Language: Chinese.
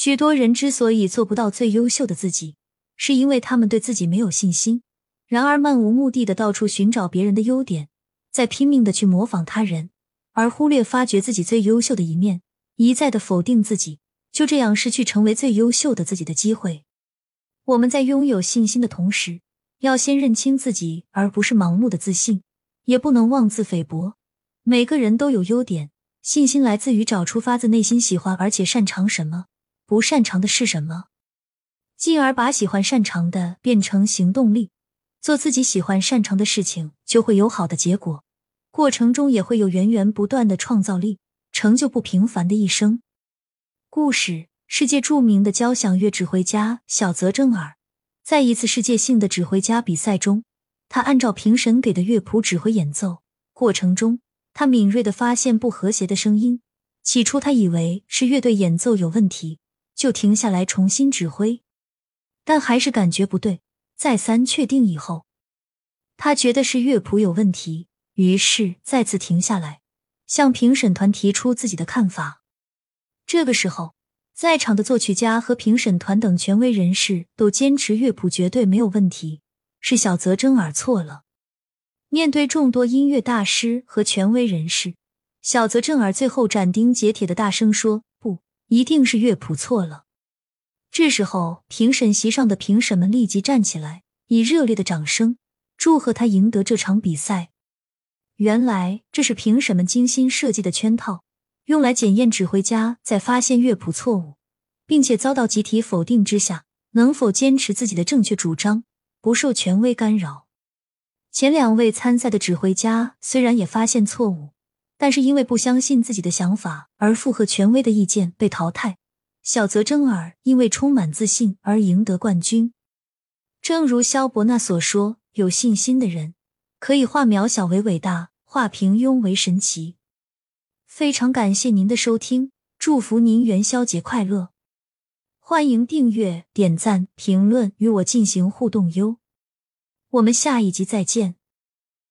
许多人之所以做不到最优秀的自己，是因为他们对自己没有信心，然而漫无目的的到处寻找别人的优点，再拼命的去模仿他人，而忽略发掘自己最优秀的一面，一再的否定自己，就这样失去成为最优秀的自己的机会。我们在拥有信心的同时，要先认清自己，而不是盲目的自信，也不能妄自菲薄。每个人都有优点，信心来自于找出发自内心喜欢而且擅长什么，不擅长的是什么。进而把喜欢擅长的变成行动力，做自己喜欢擅长的事情，就会有好的结果。过程中也会有源源不断的创造力，成就不平凡的一生。故事：世界著名的交响乐指挥家小泽征尔，在一次世界性的指挥家比赛中，他按照评审给的乐谱指挥演奏。过程中，他敏锐的发现不和谐的声音。起初，他以为是乐队演奏有问题，就停下来重新指挥。但还是感觉不对，再三确定以后，他觉得是乐谱有问题，于是再次停下来，向评审团提出自己的看法。这个时候，在场的作曲家和评审团等权威人士都坚持乐谱绝对没有问题，是小泽征尔错了。面对众多音乐大师和权威人士，小泽征尔最后斩钉截铁的大声说：“，一定是乐谱错了。”这时候，评审席上的评审们立即站起来，以热烈的掌声祝贺他赢得这场比赛。原来，这是评审们精心设计的圈套，用来检验指挥家在发现乐谱错误，并且遭到集体否定之下，能否坚持自己的正确主张，不受权威干扰。前两位参赛的指挥家虽然也发现错误，但是因为不相信自己的想法而附和权威的意见，被淘汰。小泽征尔因为充满自信而赢得冠军。正如萧伯纳所说：“有信心的人可以化渺小为伟大，化平庸为神奇。”非常感谢您的收听，祝福您元宵节快乐！欢迎订阅、点赞、评论，与我进行互动哟。我们下一集再见。